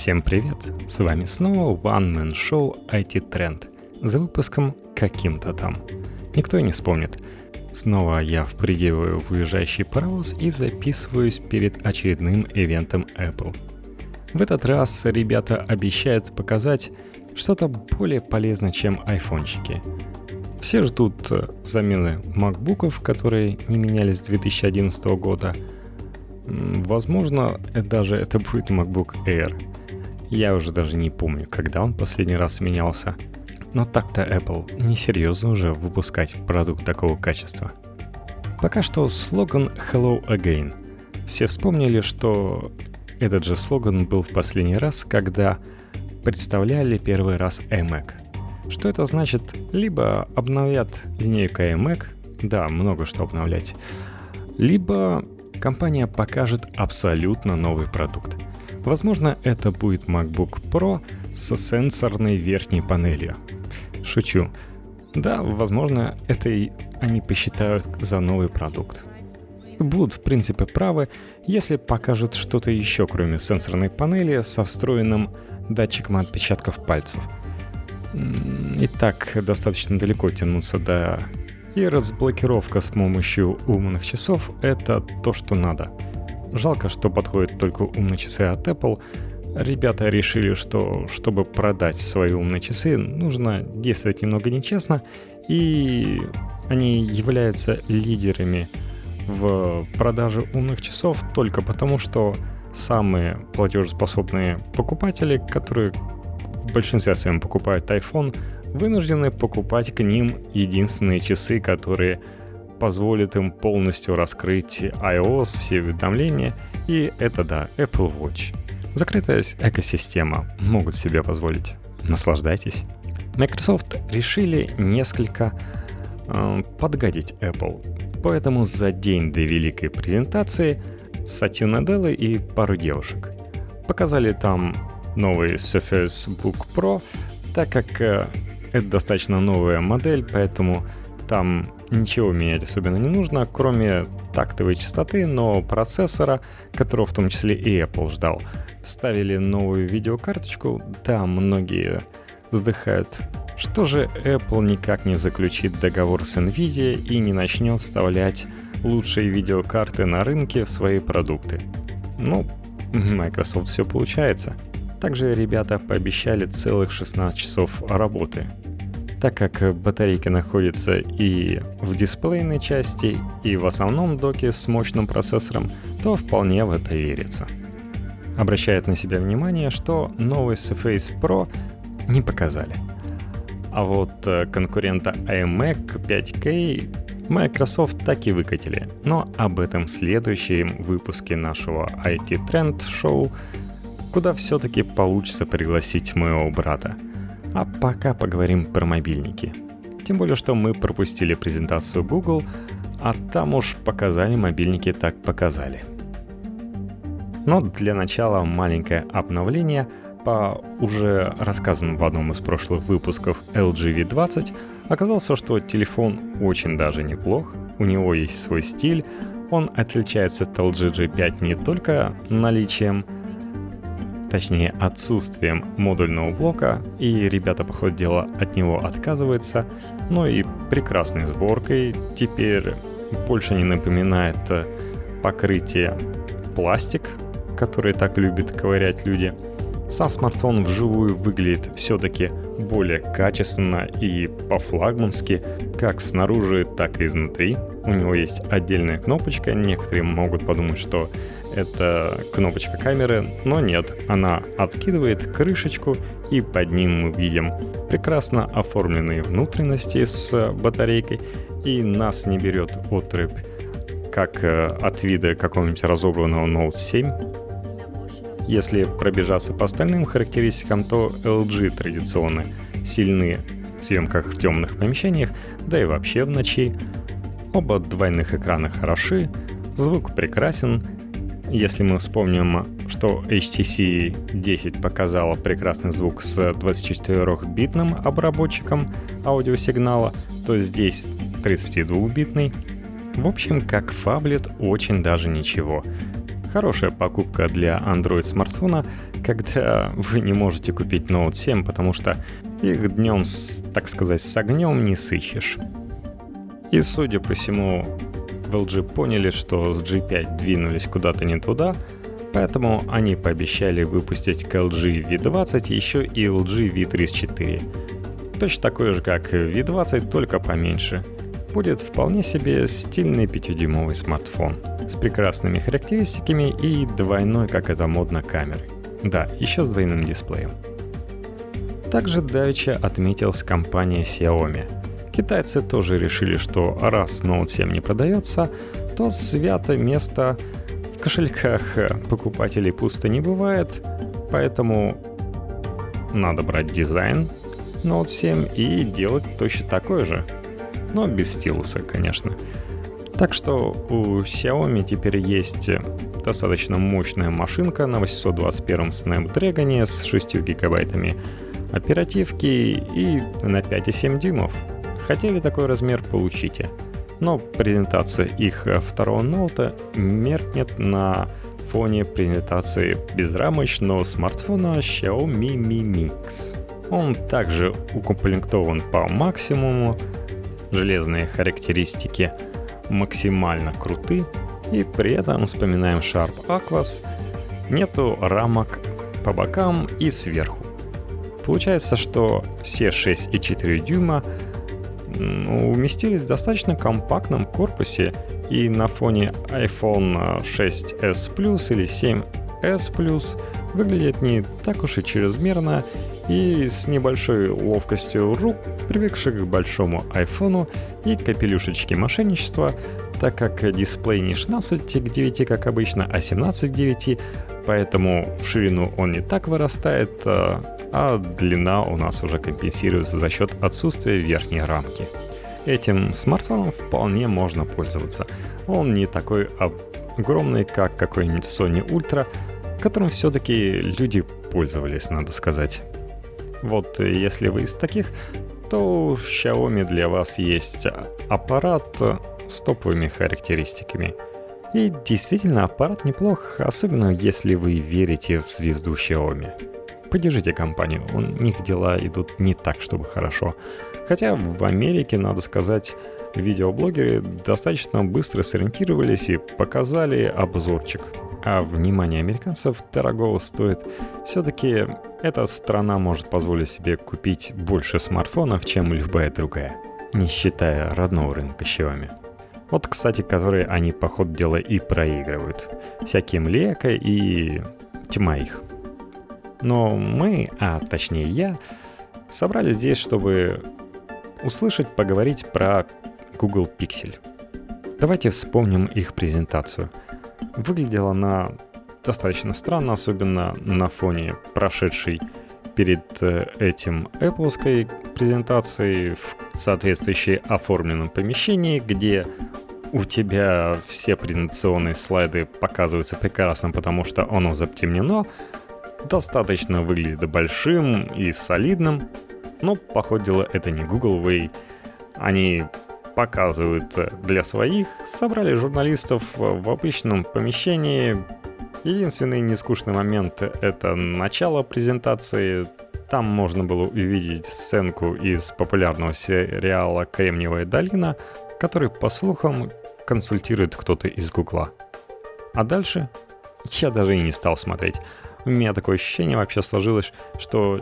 Всем привет! С вами снова One Man Show IT Trend за выпуском каким-то там. Никто и не вспомнит. Снова я впрыгиваю в уезжающий паровоз и записываюсь перед очередным ивентом Apple. В этот раз ребята обещают показать что-то более полезное, чем айфончики. Все ждут замены макбуков, которые не менялись с 2011 года. Возможно, даже это будет MacBook Air. Я уже даже не помню, когда он последний раз менялся. Но так-то Apple несерьезно уже выпускать продукт такого качества. Пока что слоган Hello Again. Все вспомнили, что этот же слоган был в последний раз, когда представляли первый раз iMac. Что это значит? Либо обновят линейку iMac, да, много что обновлять, либо компания покажет абсолютно новый продукт. Возможно, это будет MacBook Pro с сенсорной верхней панелью. Шучу. Да, возможно, это и они посчитают за новый продукт. Будут, в принципе, правы, если покажут что-то еще, кроме сенсорной панели со встроенным датчиком отпечатков пальцев. И так достаточно далеко тянуться до... И разблокировка с помощью умных часов — это то, что надо. Жалко, что подходят только умные часы от Apple. Ребята решили, что чтобы продать свои умные часы, нужно действовать немного нечестно, и они являются лидерами в продаже умных часов только потому, что самые платежеспособные покупатели, которые в большинстве своем покупают iPhone, вынуждены покупать к ним единственные часы, которые позволят им полностью раскрыть iOS, все уведомления, и это да, Apple Watch. Закрытая экосистема могут себе позволить. Наслаждайтесь. Microsoft решили несколько э, подгадить Apple. Поэтому за день до великой презентации Сатью Наделлы и пару девушек. Показали там новый Surface Book Pro, так как э, это достаточно новая модель, поэтому там ничего менять особенно не нужно, кроме тактовой частоты, но процессора, которого в том числе и Apple ждал. Ставили новую видеокарточку, да, многие вздыхают. Что же Apple никак не заключит договор с Nvidia и не начнет вставлять лучшие видеокарты на рынке в свои продукты? Ну, Microsoft все получается. Также ребята пообещали целых 16 часов работы. Так как батарейка находится и в дисплейной части, и в основном доке с мощным процессором, то вполне в это верится. Обращает на себя внимание, что новый Surface Pro не показали. А вот э, конкурента iMac 5K Microsoft так и выкатили. Но об этом в следующем выпуске нашего IT Trend Show, куда все-таки получится пригласить моего брата – а пока поговорим про мобильники. Тем более, что мы пропустили презентацию Google, а там уж показали мобильники так показали. Но для начала маленькое обновление по уже рассказанным в одном из прошлых выпусков LG V20 оказалось, что телефон очень даже неплох, у него есть свой стиль, он отличается от LG G5 не только наличием точнее отсутствием модульного блока, и ребята, по ходу дела, от него отказываются, но и прекрасной сборкой теперь больше не напоминает э, покрытие пластик, который так любят ковырять люди. Сам смартфон вживую выглядит все-таки более качественно и по-флагмански, как снаружи, так и изнутри. У него есть отдельная кнопочка, некоторые могут подумать, что это кнопочка камеры, но нет, она откидывает крышечку и под ним мы видим прекрасно оформленные внутренности с батарейкой и нас не берет отрыв как э, от вида какого-нибудь разобранного Note 7. Если пробежаться по остальным характеристикам, то LG традиционно сильны в съемках в темных помещениях, да и вообще в ночи. Оба двойных экрана хороши, звук прекрасен, если мы вспомним, что HTC 10 показала прекрасный звук с 24-битным обработчиком аудиосигнала, то здесь 32-битный. В общем, как фаблет очень даже ничего. Хорошая покупка для Android смартфона, когда вы не можете купить Note 7, потому что их днем, так сказать, с огнем не сыщешь. И судя по всему, в LG поняли, что с G5 двинулись куда-то не туда, поэтому они пообещали выпустить к LG V20 еще и LG V34. Точно такой же, как V20, только поменьше – будет вполне себе стильный 5-дюймовый смартфон с прекрасными характеристиками и двойной, как это модно, камерой. Да, еще с двойным дисплеем. Также Давича отметилась компания Xiaomi. Китайцы тоже решили, что раз Note 7 не продается, то свято место в кошельках покупателей пусто не бывает, поэтому надо брать дизайн Note 7 и делать точно такой же – но без стилуса, конечно. Так что у Xiaomi теперь есть достаточно мощная машинка на 821 Snapdragon с 6 гигабайтами оперативки и на 5,7 дюймов. Хотели такой размер, получите. Но презентация их второго ноута меркнет на фоне презентации безрамочного смартфона Xiaomi Mi Mix. Он также укомплектован по максимуму железные характеристики максимально круты, и при этом вспоминаем Sharp Aquas, нету рамок по бокам и сверху. Получается, что все 6,4 дюйма уместились в достаточно компактном корпусе и на фоне iPhone 6s Plus или 7s Plus выглядит не так уж и чрезмерно и с небольшой ловкостью рук, привыкших к большому айфону и капелюшечке мошенничества, так как дисплей не 16 к 9, как обычно, а 17 к 9, поэтому в ширину он не так вырастает, а, длина у нас уже компенсируется за счет отсутствия верхней рамки. Этим смартфоном вполне можно пользоваться. Он не такой огромный, как какой-нибудь Sony Ultra, которым все-таки люди пользовались, надо сказать. Вот если вы из таких, то Xiaomi для вас есть аппарат с топовыми характеристиками. И действительно, аппарат неплох, особенно если вы верите в звезду Xiaomi. Поддержите компанию, у них дела идут не так, чтобы хорошо. Хотя в Америке, надо сказать, видеоблогеры достаточно быстро сориентировались и показали обзорчик – а внимание американцев дорогого стоит. Все-таки эта страна может позволить себе купить больше смартфонов, чем любая другая, не считая родного рынка Xiaomi. Вот, кстати, которые они по ходу дела и проигрывают. Всяким Лека и тьма их. Но мы, а точнее я, собрались здесь, чтобы услышать, поговорить про Google Pixel. Давайте вспомним их презентацию – Выглядела она достаточно странно, особенно на фоне прошедшей перед э, этим Apple презентацией в соответствующей оформленном помещении, где у тебя все презентационные слайды показываются прекрасно, потому что оно затемнено, достаточно выглядит большим и солидным, но, походу, это не Google Way. Они показывают для своих, собрали журналистов в обычном помещении. Единственный нескучный момент — это начало презентации. Там можно было увидеть сценку из популярного сериала «Кремниевая долина», который, по слухам, консультирует кто-то из Гугла. А дальше я даже и не стал смотреть. У меня такое ощущение вообще сложилось, что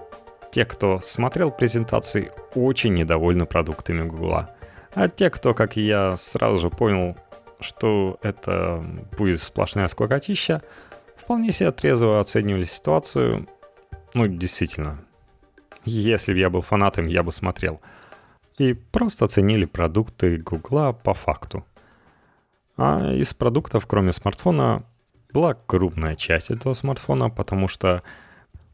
те, кто смотрел презентации, очень недовольны продуктами Гугла. А те, кто, как и я, сразу же понял, что это будет сплошная скукотища, вполне себе трезво оценивали ситуацию. Ну, действительно, если бы я был фанатом, я бы смотрел. И просто оценили продукты Гугла по факту. А из продуктов, кроме смартфона, была крупная часть этого смартфона, потому что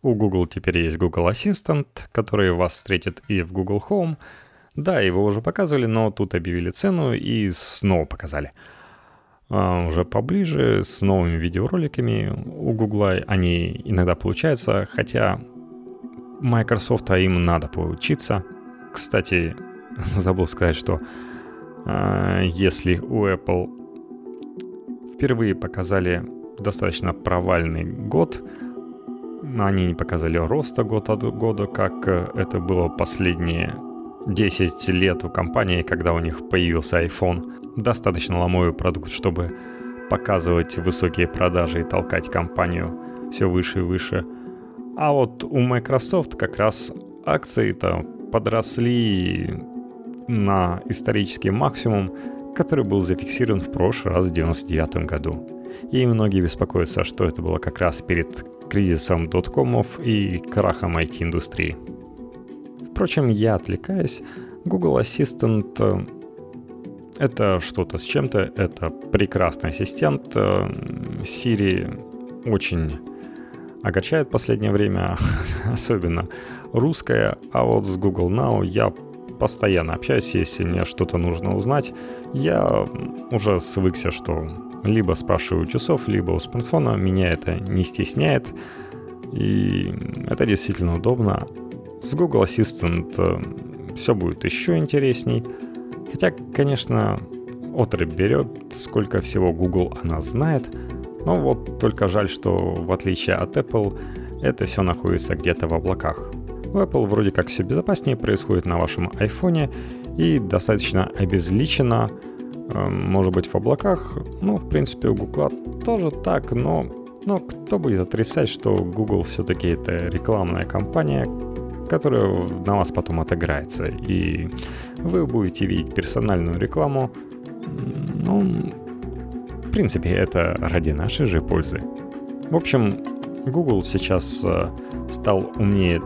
у Google теперь есть Google Assistant, который вас встретит и в Google Home — да, его уже показывали, но тут объявили цену и снова показали. А уже поближе, с новыми видеороликами у Гугла они иногда получаются, хотя Microsoft а им надо поучиться. Кстати, забыл сказать, что а, если у Apple впервые показали достаточно провальный год. Они не показали роста год от года, как э, это было последние 10 лет в компании, когда у них появился iPhone. Достаточно ломовый продукт, чтобы показывать высокие продажи и толкать компанию все выше и выше. А вот у Microsoft как раз акции-то подросли на исторический максимум, который был зафиксирован в прошлый раз в 1999 году. И многие беспокоятся, что это было как раз перед кризисом доткомов и крахом IT-индустрии. Впрочем, я отвлекаюсь. Google Assistant э, — это что-то с чем-то, это прекрасный ассистент. Э, Siri очень огорчает в последнее время, особенно русская, а вот с Google Now я постоянно общаюсь, если мне что-то нужно узнать. Я уже свыкся, что либо спрашиваю часов, либо у смартфона. Меня это не стесняет. И это действительно удобно. С Google Assistant э, все будет еще интересней. Хотя, конечно, отрыв берет, сколько всего Google она знает. Но вот только жаль, что в отличие от Apple, это все находится где-то в облаках. У Apple вроде как все безопаснее происходит на вашем iPhone и достаточно обезличено, может быть в облаках, ну, в принципе, у Google тоже так, но, но кто будет отрицать, что Google все-таки это рекламная компания, которая на вас потом отыграется, и вы будете видеть персональную рекламу, ну, в принципе, это ради нашей же пользы. В общем, Google сейчас э, стал умнее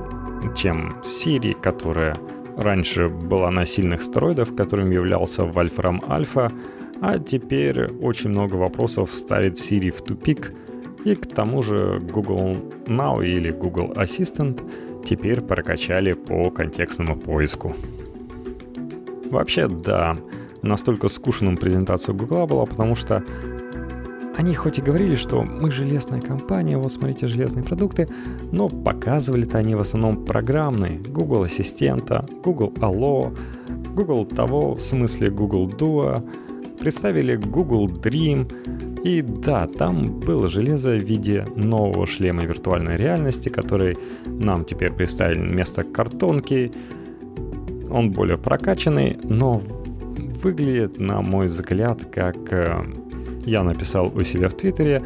чем Siri, которая раньше была на сильных стероидах, которым являлся Wolfram Alpha, а теперь очень много вопросов ставит Siri в тупик, и к тому же Google Now или Google Assistant теперь прокачали по контекстному поиску. Вообще, да, настолько скучным презентация Google была, потому что они хоть и говорили, что мы железная компания, вот смотрите железные продукты, но показывали-то они в основном программные. Google Ассистента, Google Allo, Google того, в смысле Google Duo, представили Google Dream, и да, там было железо в виде нового шлема виртуальной реальности, который нам теперь представили вместо картонки. Он более прокачанный, но выглядит, на мой взгляд, как э, я написал у себя в Твиттере,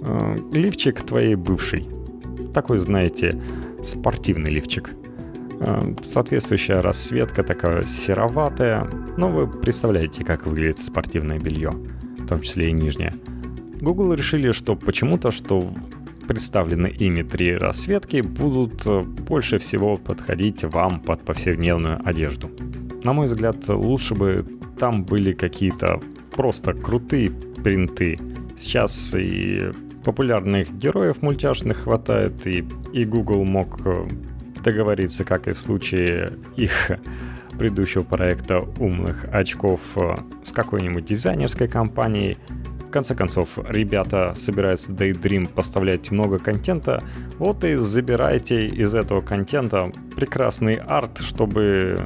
э, лифчик твоей бывшей. Такой, знаете, спортивный лифчик. Э, соответствующая расцветка такая сероватая, но вы представляете, как выглядит спортивное белье, в том числе и нижнее. Google решили, что почему-то, что представлены ими три расцветки будут э, больше всего подходить вам под повседневную одежду. На мой взгляд, лучше бы там были какие-то просто крутые принты. Сейчас и популярных героев мультяшных хватает, и, и Google мог э, договориться, как и в случае их предыдущего проекта умных очков э, с какой-нибудь дизайнерской компанией. В конце концов, ребята собираются Daydream поставлять много контента, вот и забирайте из этого контента прекрасный арт, чтобы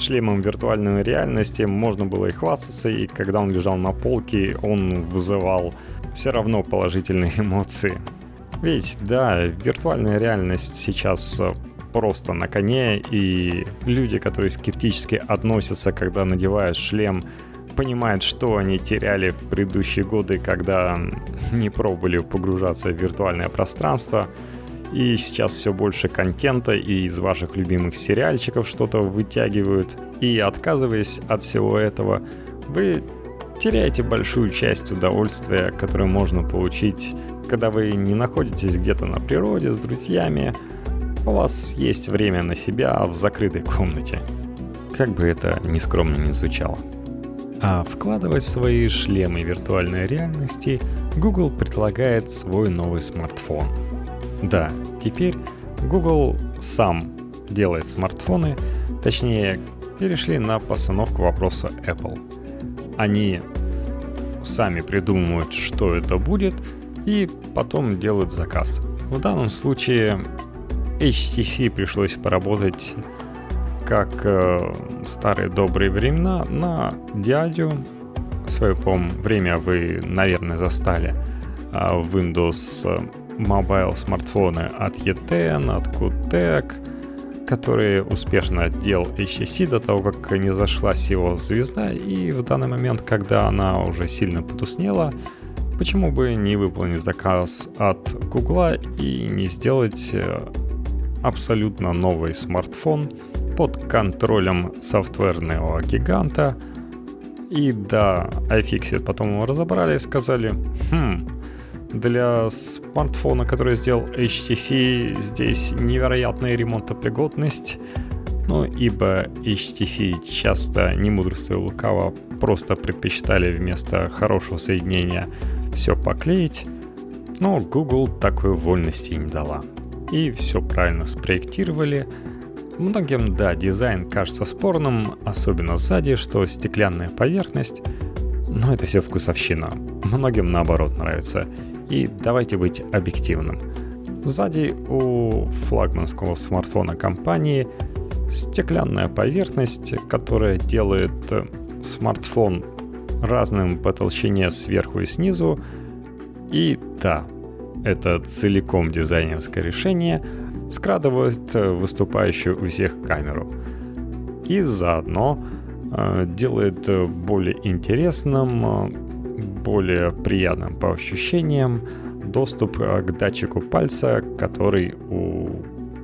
шлемом виртуальной реальности можно было и хвастаться, и когда он лежал на полке, он вызывал все равно положительные эмоции. Ведь, да, виртуальная реальность сейчас э, просто на коне, и люди, которые скептически относятся, когда надевают шлем, понимают, что они теряли в предыдущие годы, когда не пробовали погружаться в виртуальное пространство – и сейчас все больше контента и из ваших любимых сериальчиков что-то вытягивают. И отказываясь от всего этого, вы теряете большую часть удовольствия, которое можно получить, когда вы не находитесь где-то на природе с друзьями. У вас есть время на себя в закрытой комнате. Как бы это нескромно не звучало. А вкладывать свои шлемы виртуальной реальности Google предлагает свой новый смартфон – да, теперь Google сам делает смартфоны, точнее, перешли на постановку вопроса Apple. Они сами придумывают, что это будет, и потом делают заказ. В данном случае HTC пришлось поработать как э, старые добрые времена на дядю. Свое, по время вы, наверное, застали – а, Windows Mobile смартфоны от ETN, от QTEC, который успешно отдел HTC до того, как не зашлась его звезда, и в данный момент, когда она уже сильно потуснела, почему бы не выполнить заказ от Google и не сделать э, абсолютно новый смартфон под контролем софтверного гиганта. И да, iFixit потом его разобрали и сказали, хм, для смартфона, который сделал HTC, здесь невероятная ремонтопригодность. Ну, ибо HTC часто, не мудрствуя лукаво, просто предпочитали вместо хорошего соединения все поклеить. Но Google такой вольности не дала. И все правильно спроектировали. Многим, да, дизайн кажется спорным, особенно сзади, что стеклянная поверхность. Но это все вкусовщина. Многим наоборот нравится. И давайте быть объективным. Сзади у флагманского смартфона компании стеклянная поверхность, которая делает э, смартфон разным по толщине сверху и снизу. И да, это целиком дизайнерское решение скрадывает э, выступающую у всех камеру. И заодно э, делает более интересным более приятным по ощущениям доступ э, к датчику пальца, который у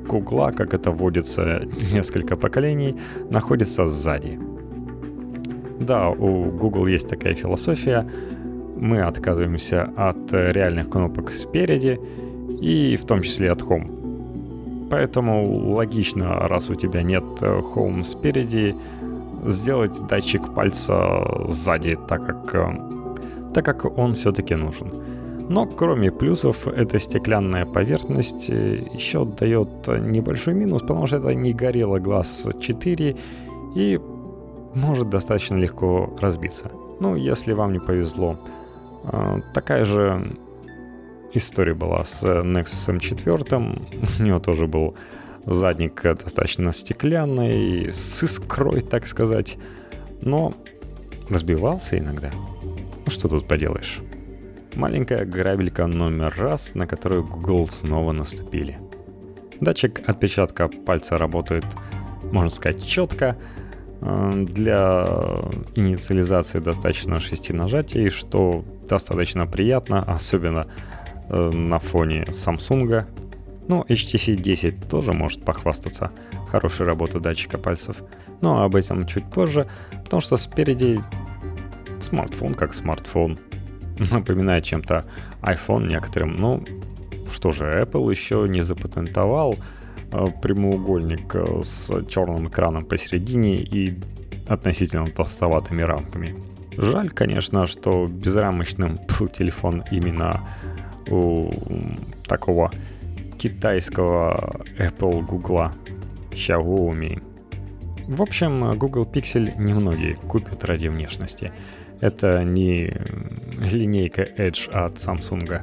Гугла, как это водится несколько поколений, находится сзади. Да, у Google есть такая философия. Мы отказываемся от реальных кнопок спереди и в том числе от Home. Поэтому логично, раз у тебя нет э, Home спереди, сделать датчик пальца сзади, так как э, так как он все-таки нужен. Но кроме плюсов, эта стеклянная поверхность э, еще дает небольшой минус, потому что это не горело глаз 4 и может достаточно легко разбиться. Ну, если вам не повезло. А, такая же история была с Nexus 4. У него тоже был задник достаточно стеклянный, с искрой, так сказать. Но разбивался иногда. Что тут поделаешь? Маленькая грабелька номер раз, на которую Google снова наступили. Датчик отпечатка пальца работает, можно сказать, четко. Э, для инициализации достаточно 6 нажатий, что достаточно приятно, особенно э, на фоне Samsung. Ну, HTC 10 тоже может похвастаться хорошей работой датчика пальцев. Но об этом чуть позже, потому что спереди смартфон как смартфон. Напоминает чем-то iPhone некоторым. Ну, что же, Apple еще не запатентовал э, прямоугольник э, с черным экраном посередине и относительно толстоватыми рамками. Жаль, конечно, что безрамочным был телефон именно у такого китайского Apple, Google, Xiaomi. В общем, Google Pixel немногие купят ради внешности. Это не линейка Edge от Samsung.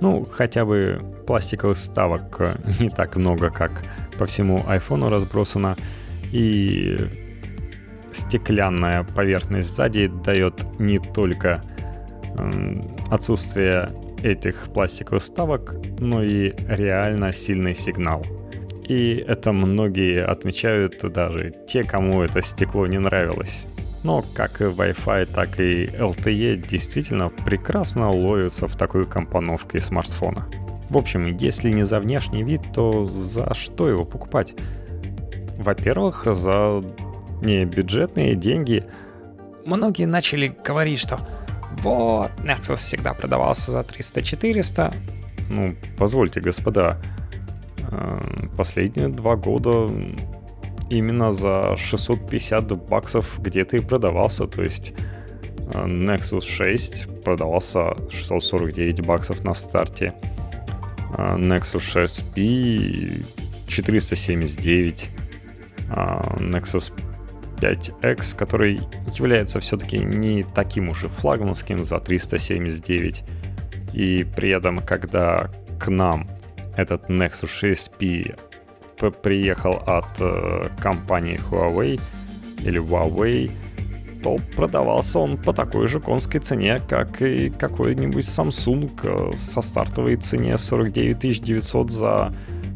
Ну, хотя бы пластиковых ставок не так много, как по всему iPhone разбросано. И стеклянная поверхность сзади дает не только отсутствие этих пластиковых ставок, но и реально сильный сигнал. И это многие отмечают, даже те, кому это стекло не нравилось. Но как и Wi-Fi, так и LTE действительно прекрасно ловятся в такой компоновке смартфона. В общем, если не за внешний вид, то за что его покупать? Во-первых, за не бюджетные деньги. Многие начали говорить, что вот, Nexus всегда продавался за 300-400. Ну, позвольте, господа, э, последние два года именно за 650 баксов где-то и продавался. То есть э, Nexus 6 продавался 649 баксов на старте. Э, Nexus 6P 479. Э, Nexus 5X, который является все-таки не таким уж и флагманским за 379. И при этом, когда к нам этот Nexus 6P приехал от э, компании Huawei или Huawei, то продавался он по такой же конской цене, как и какой-нибудь Samsung э, со стартовой цене 49 900 за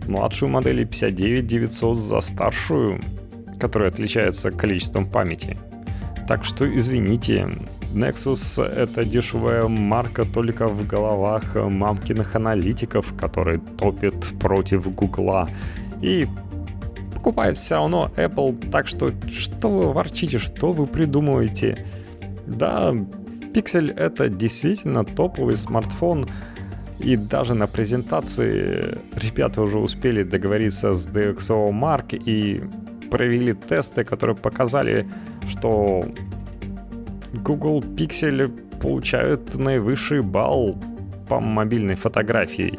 младшую модель и 59 900 за старшую, которая отличается количеством памяти. Так что извините, Nexus — это дешевая марка только в головах мамкиных аналитиков, которые топят против Гугла. И покупает все равно Apple, так что что вы ворчите, что вы придумываете? Да, Pixel — это действительно топовый смартфон, и даже на презентации ребята уже успели договориться с DxO Mark и провели тесты, которые показали, что Google Pixel получают наивысший балл по мобильной фотографии.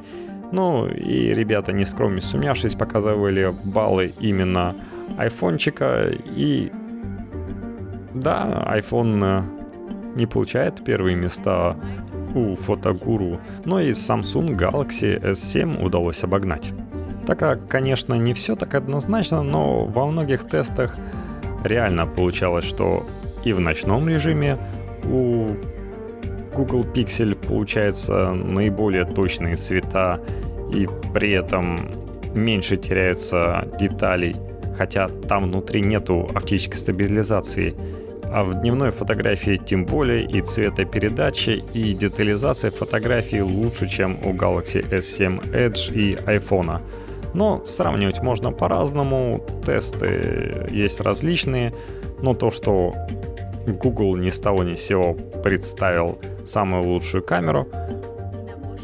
Ну и ребята, не скромно сумявшись, показывали баллы именно айфончика. И да, iPhone не получает первые места у фотогуру, но и Samsung Galaxy S7 удалось обогнать. Так как, конечно, не все так однозначно, но во многих тестах реально получалось, что и в ночном режиме у Google Pixel получается наиболее точные цвета и при этом меньше теряется деталей, хотя там внутри нету оптической стабилизации. А в дневной фотографии тем более и цветопередача, и детализация фотографии лучше, чем у Galaxy S7 Edge и iPhone. Но сравнивать можно по-разному, тесты есть различные, но то, что Google ни с того ни с сего представил самую лучшую камеру,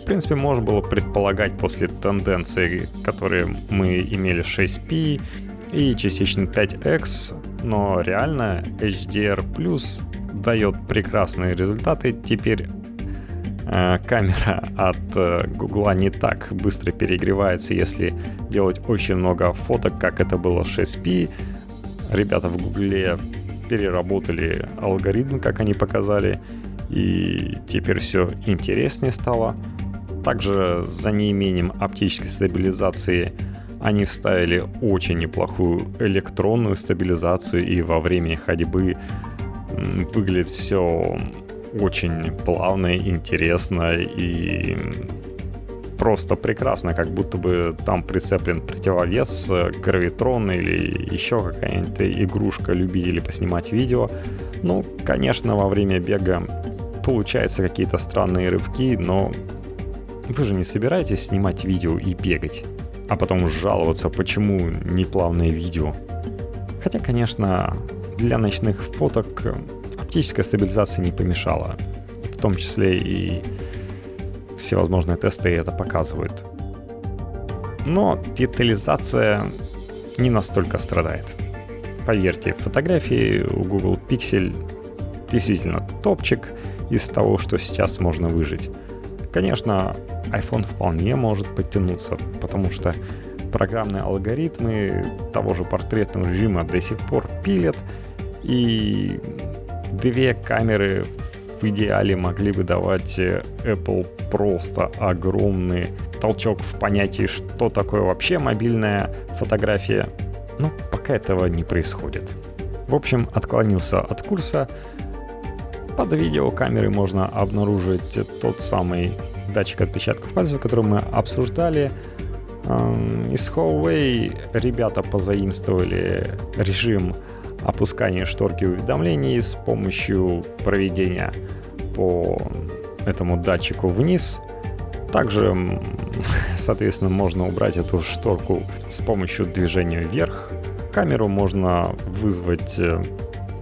в принципе, можно было предполагать после тенденции, которые мы имели 6P и частично 5X, но реально HDR Plus дает прекрасные результаты. Теперь э, камера от э, Google не так быстро перегревается, если делать очень много фоток, как это было 6P. Ребята в Гугле переработали алгоритм, как они показали, и теперь все интереснее стало. Также за неимением оптической стабилизации они вставили очень неплохую электронную стабилизацию, и во время ходьбы выглядит все очень плавно, интересно и просто прекрасно, как будто бы там прицеплен противовес, э, гравитрон или еще какая-нибудь игрушка любителей поснимать видео. Ну, конечно, во время бега получаются какие-то странные рывки, но вы же не собираетесь снимать видео и бегать, а потом жаловаться, почему неплавное видео. Хотя, конечно, для ночных фоток оптическая стабилизация не помешала. В том числе и всевозможные тесты это показывают. Но детализация не настолько страдает. Поверьте, фотографии у Google Pixel действительно топчик из того, что сейчас можно выжить. Конечно, iPhone вполне может подтянуться, потому что программные алгоритмы того же портретного режима до сих пор пилят, и две камеры в идеале могли бы давать Apple просто огромный толчок в понятии, что такое вообще мобильная фотография. Но пока этого не происходит. В общем, отклонился от курса. Под видеокамерой можно обнаружить тот самый датчик отпечатков пальцев, который мы обсуждали. Из Huawei ребята позаимствовали режим опускания шторки уведомлений с помощью проведения по этому датчику вниз. Также, соответственно, можно убрать эту шторку с помощью движения вверх. Камеру можно вызвать э,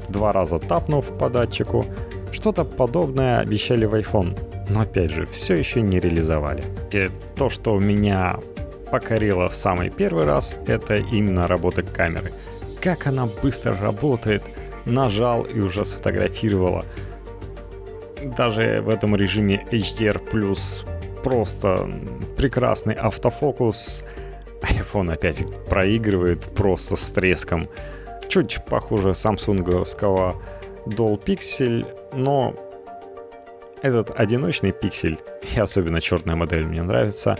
два раза тапнув по датчику. Что-то подобное обещали в iPhone, но опять же, все еще не реализовали. И то, что меня покорило в самый первый раз, это именно работа камеры – как она быстро работает. Нажал и уже сфотографировала. Даже в этом режиме HDR+, просто прекрасный автофокус. iPhone опять проигрывает просто с треском. Чуть похуже самсунговского Dual Pixel, но этот одиночный пиксель, и особенно черная модель мне нравится,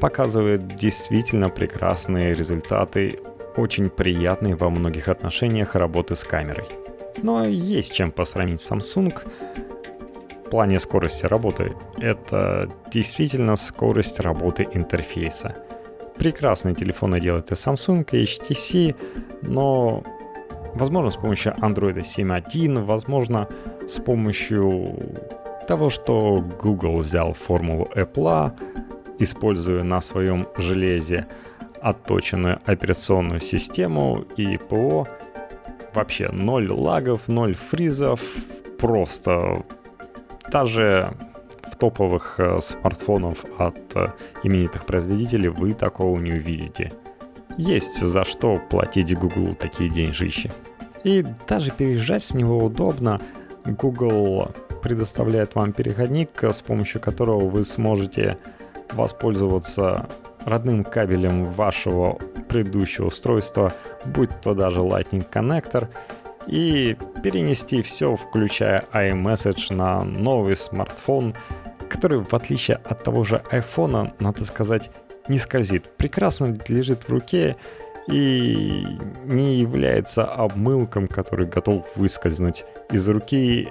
показывает действительно прекрасные результаты очень приятной во многих отношениях работы с камерой. Но есть чем посравнить Samsung в плане скорости работы. Это действительно скорость работы интерфейса. Прекрасные телефоны делают и Samsung, и HTC, но возможно с помощью Android 7.1, возможно с помощью того, что Google взял формулу Apple, используя на своем железе отточенную операционную систему и ПО. Вообще ноль лагов, ноль фризов, просто даже в топовых э, смартфонов от э, именитых производителей вы такого не увидите. Есть за что платить Google такие деньжищи. И даже переезжать с него удобно. Google предоставляет вам переходник, с помощью которого вы сможете воспользоваться родным кабелем вашего предыдущего устройства, будь то даже Lightning коннектор, и перенести все, включая iMessage, на новый смартфон, который, в отличие от того же iPhone, надо сказать, не скользит. Прекрасно лежит в руке и не является обмылком, который готов выскользнуть из руки.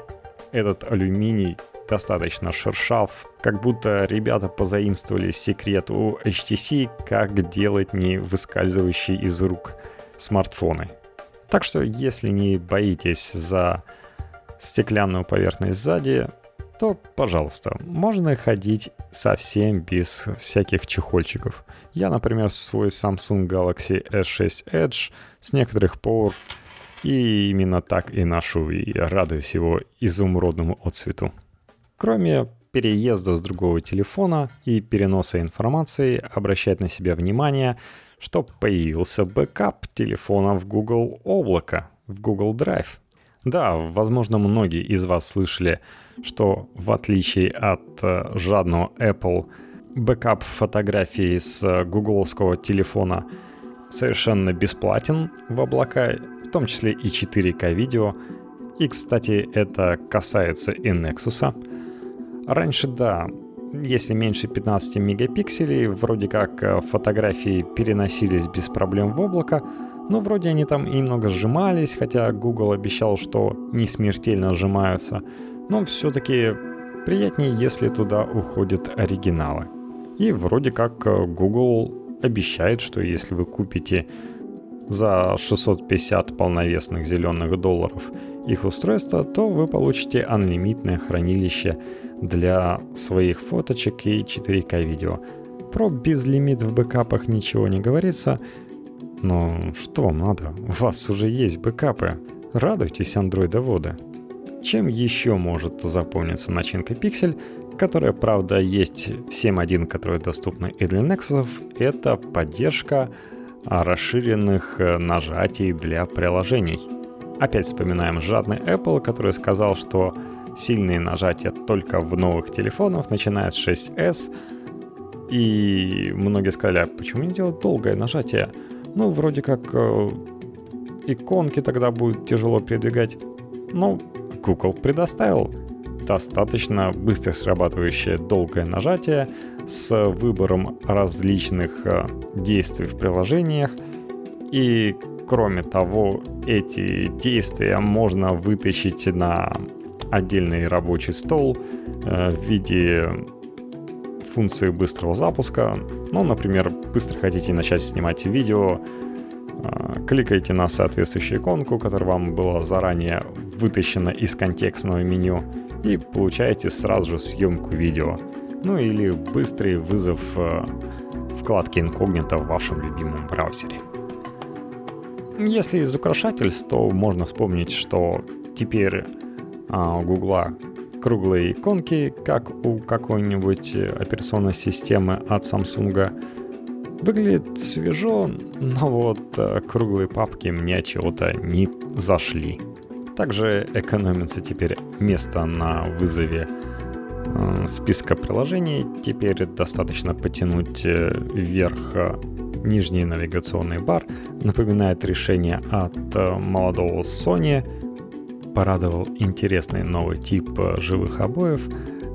Этот алюминий достаточно шершав, как будто ребята позаимствовали секрет у HTC, как делать не выскальзывающие из рук смартфоны. Так что, если не боитесь за стеклянную поверхность сзади, то, пожалуйста, можно ходить совсем без всяких чехольчиков. Я, например, свой Samsung Galaxy S6 Edge с некоторых пор и именно так и ношу, и радуюсь его изумрудному отцвету. Кроме переезда с другого телефона и переноса информации, обращать на себя внимание, что появился бэкап телефона в Google Облако, в Google Drive. Да, возможно, многие из вас слышали, что в отличие от э, жадного Apple, бэкап фотографий с гугловского телефона совершенно бесплатен в облака, в том числе и 4К видео. И, кстати, это касается и Nexus. Раньше, да, если меньше 15 мегапикселей, вроде как э, фотографии переносились без проблем в облако, но вроде они там и немного сжимались, хотя Google обещал, что не смертельно сжимаются. Но все-таки приятнее, если туда уходят оригиналы. И вроде как э, Google обещает, что если вы купите за 650 полновесных зеленых долларов их устройство, то вы получите анлимитное хранилище для своих фоточек и 4К видео. Про безлимит в бэкапах ничего не говорится, но что вам надо? У вас уже есть бэкапы. Радуйтесь андроидоводы. Чем еще может запомниться начинка Pixel, которая, правда, есть 7.1, которая доступна и для Nexus, это поддержка расширенных э, нажатий для приложений. Опять вспоминаем жадный Apple, который сказал, что сильные нажатия только в новых телефонах, начиная с 6s. И многие сказали, а почему не делать долгое нажатие? Ну, вроде как э, иконки тогда будет тяжело передвигать. Но Google предоставил достаточно быстро срабатывающее долгое нажатие с выбором различных э, действий в приложениях. И кроме того, эти действия можно вытащить на отдельный рабочий стол э, в виде функции быстрого запуска. Ну, например, быстро хотите начать снимать видео, э, кликаете на соответствующую иконку, которая вам была заранее вытащена из контекстного меню, и получаете сразу же съемку видео. Ну или быстрый вызов э, вкладки инкогнито в вашем любимом браузере. Если из украшательств, то можно вспомнить, что теперь а, у Гугла круглые иконки, как у какой-нибудь операционной системы от Samsung. Выглядит свежо, но вот э, круглые папки мне чего-то не зашли. Также экономится теперь место на вызове э, списка приложений. Теперь достаточно потянуть э, вверх нижний навигационный бар. Напоминает решение от молодого Sony – порадовал интересный новый тип э, живых обоев,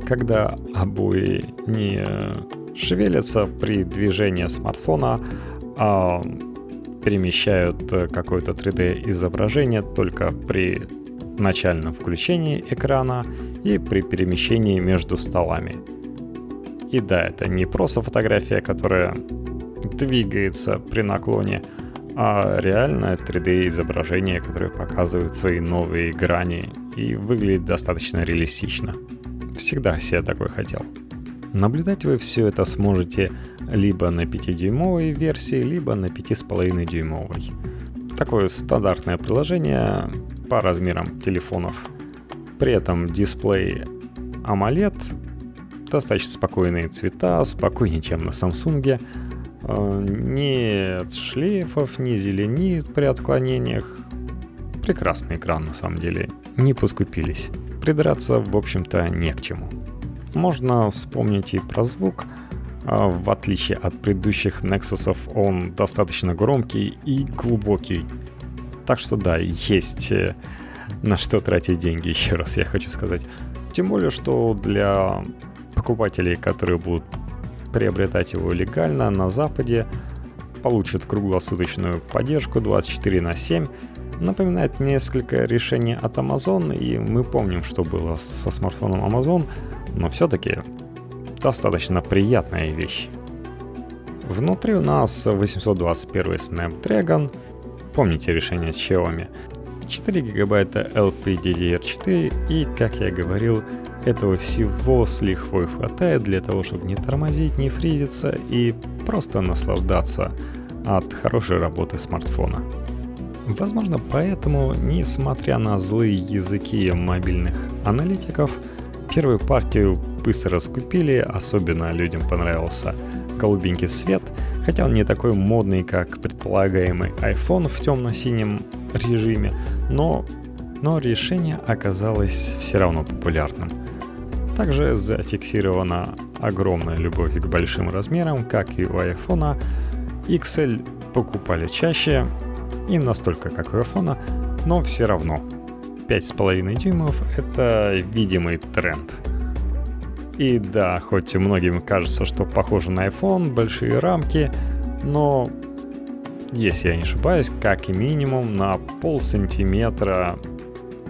когда обои не шевелятся при движении смартфона, а перемещают э, какое-то 3D изображение только при начальном включении экрана и при перемещении между столами. И да, это не просто фотография, которая двигается при наклоне, а реальное 3D-изображение, которое показывает свои новые грани и выглядит достаточно реалистично. Всегда себе такой хотел. Наблюдать вы все это сможете либо на 5-дюймовой версии, либо на 5,5-дюймовой. Такое стандартное приложение по размерам телефонов. При этом дисплей AMOLED, достаточно спокойные цвета, спокойнее, чем на Samsung. А, нет шлейфов, не зеленит при отклонениях. Прекрасный экран на самом деле, не поскупились. Придраться, в общем-то, не к чему. Можно вспомнить и про звук. А, в отличие от предыдущих Nexus, он достаточно громкий и глубокий. Так что да, есть э, на что тратить деньги, еще раз я хочу сказать. Тем более, что для покупателей, которые будут приобретать его легально на Западе, получат круглосуточную поддержку 24 на 7. Напоминает несколько решений от Amazon, и мы помним, что было со смартфоном Amazon, но все-таки достаточно приятная вещь. Внутри у нас 821 Snapdragon, помните решение Xiaomi, 4 гигабайта LPDDR4 и, как я говорил, этого всего с лихвой хватает для того, чтобы не тормозить, не фризиться и просто наслаждаться от хорошей работы смартфона. Возможно, поэтому, несмотря на злые языки мобильных аналитиков, первую партию быстро раскупили, особенно людям понравился голубенький свет, хотя он не такой модный, как предполагаемый iPhone в темно-синем режиме, но, но решение оказалось все равно популярным. Также зафиксирована огромная любовь к большим размерам, как и у iPhone. XL покупали чаще, и настолько, как у iPhone, но все равно 5,5 дюймов — это видимый тренд. И да, хоть многим кажется, что похоже на iPhone, большие рамки, но, если я не ошибаюсь, как минимум на пол сантиметра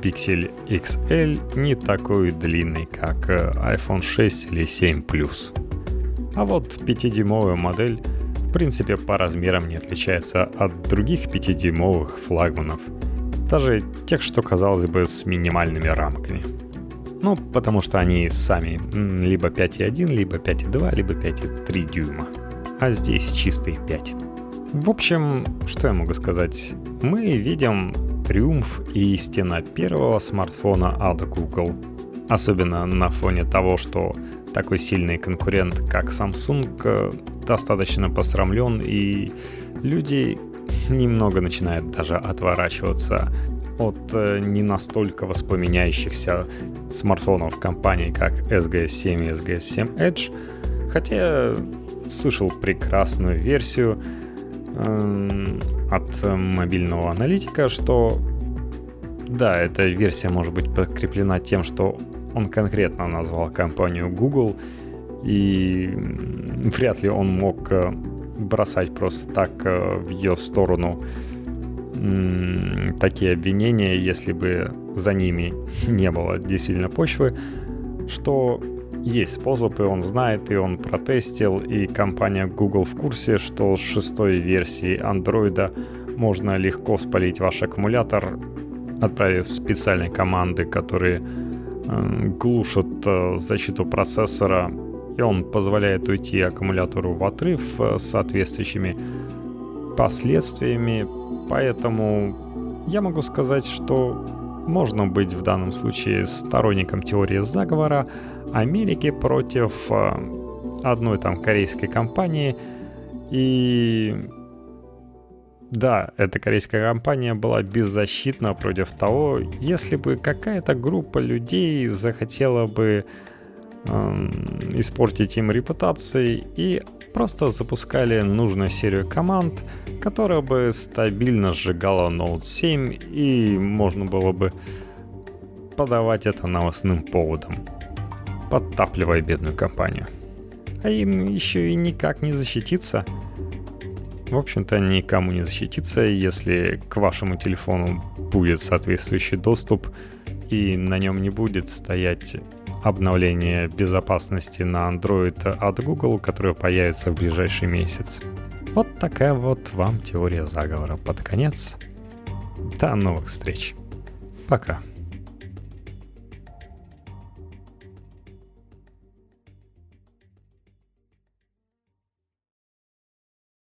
Pixel XL не такой длинный, как э, iPhone 6 или 7 Plus. А вот 5-дюймовая модель в принципе по размерам не отличается от других 5-дюймовых флагманов. Даже тех, что казалось бы с минимальными рамками. Ну, потому что они сами либо 5,1, либо 5,2, либо 5,3 дюйма. А здесь чистые 5. В общем, что я могу сказать? Мы видим триумф и истина первого смартфона от Google. Особенно на фоне того, что такой сильный конкурент, как Samsung, э, достаточно посрамлен, и люди немного начинают даже отворачиваться от э, не настолько воспламеняющихся смартфонов компаний, как SGS7 и SGS7 Edge, хотя слышал прекрасную версию, Эм, от мобильного аналитика, что да, эта версия может быть подкреплена тем, что он конкретно назвал компанию Google, и вряд ли он мог э, бросать просто так э, в ее сторону такие обвинения, если бы за ними не было действительно почвы, что есть способ, и он знает, и он протестил, и компания Google в курсе, что с шестой версии Android можно легко спалить ваш аккумулятор, отправив специальные команды, которые э, глушат э, защиту процессора, и он позволяет уйти аккумулятору в отрыв э, с соответствующими последствиями. Поэтому я могу сказать, что можно быть в данном случае сторонником теории заговора, Америки против э, одной там корейской компании. И да, эта корейская компания была беззащитна против того, если бы какая-то группа людей захотела бы испортить им репутации и просто запускали нужную серию команд, которая бы стабильно сжигала Note 7 и можно было бы подавать это новостным поводом подтапливая бедную компанию. А им еще и никак не защититься. В общем-то, никому не защититься, если к вашему телефону будет соответствующий доступ и на нем не будет стоять обновление безопасности на Android от Google, которое появится в ближайший месяц. Вот такая вот вам теория заговора под конец. До новых встреч. Пока.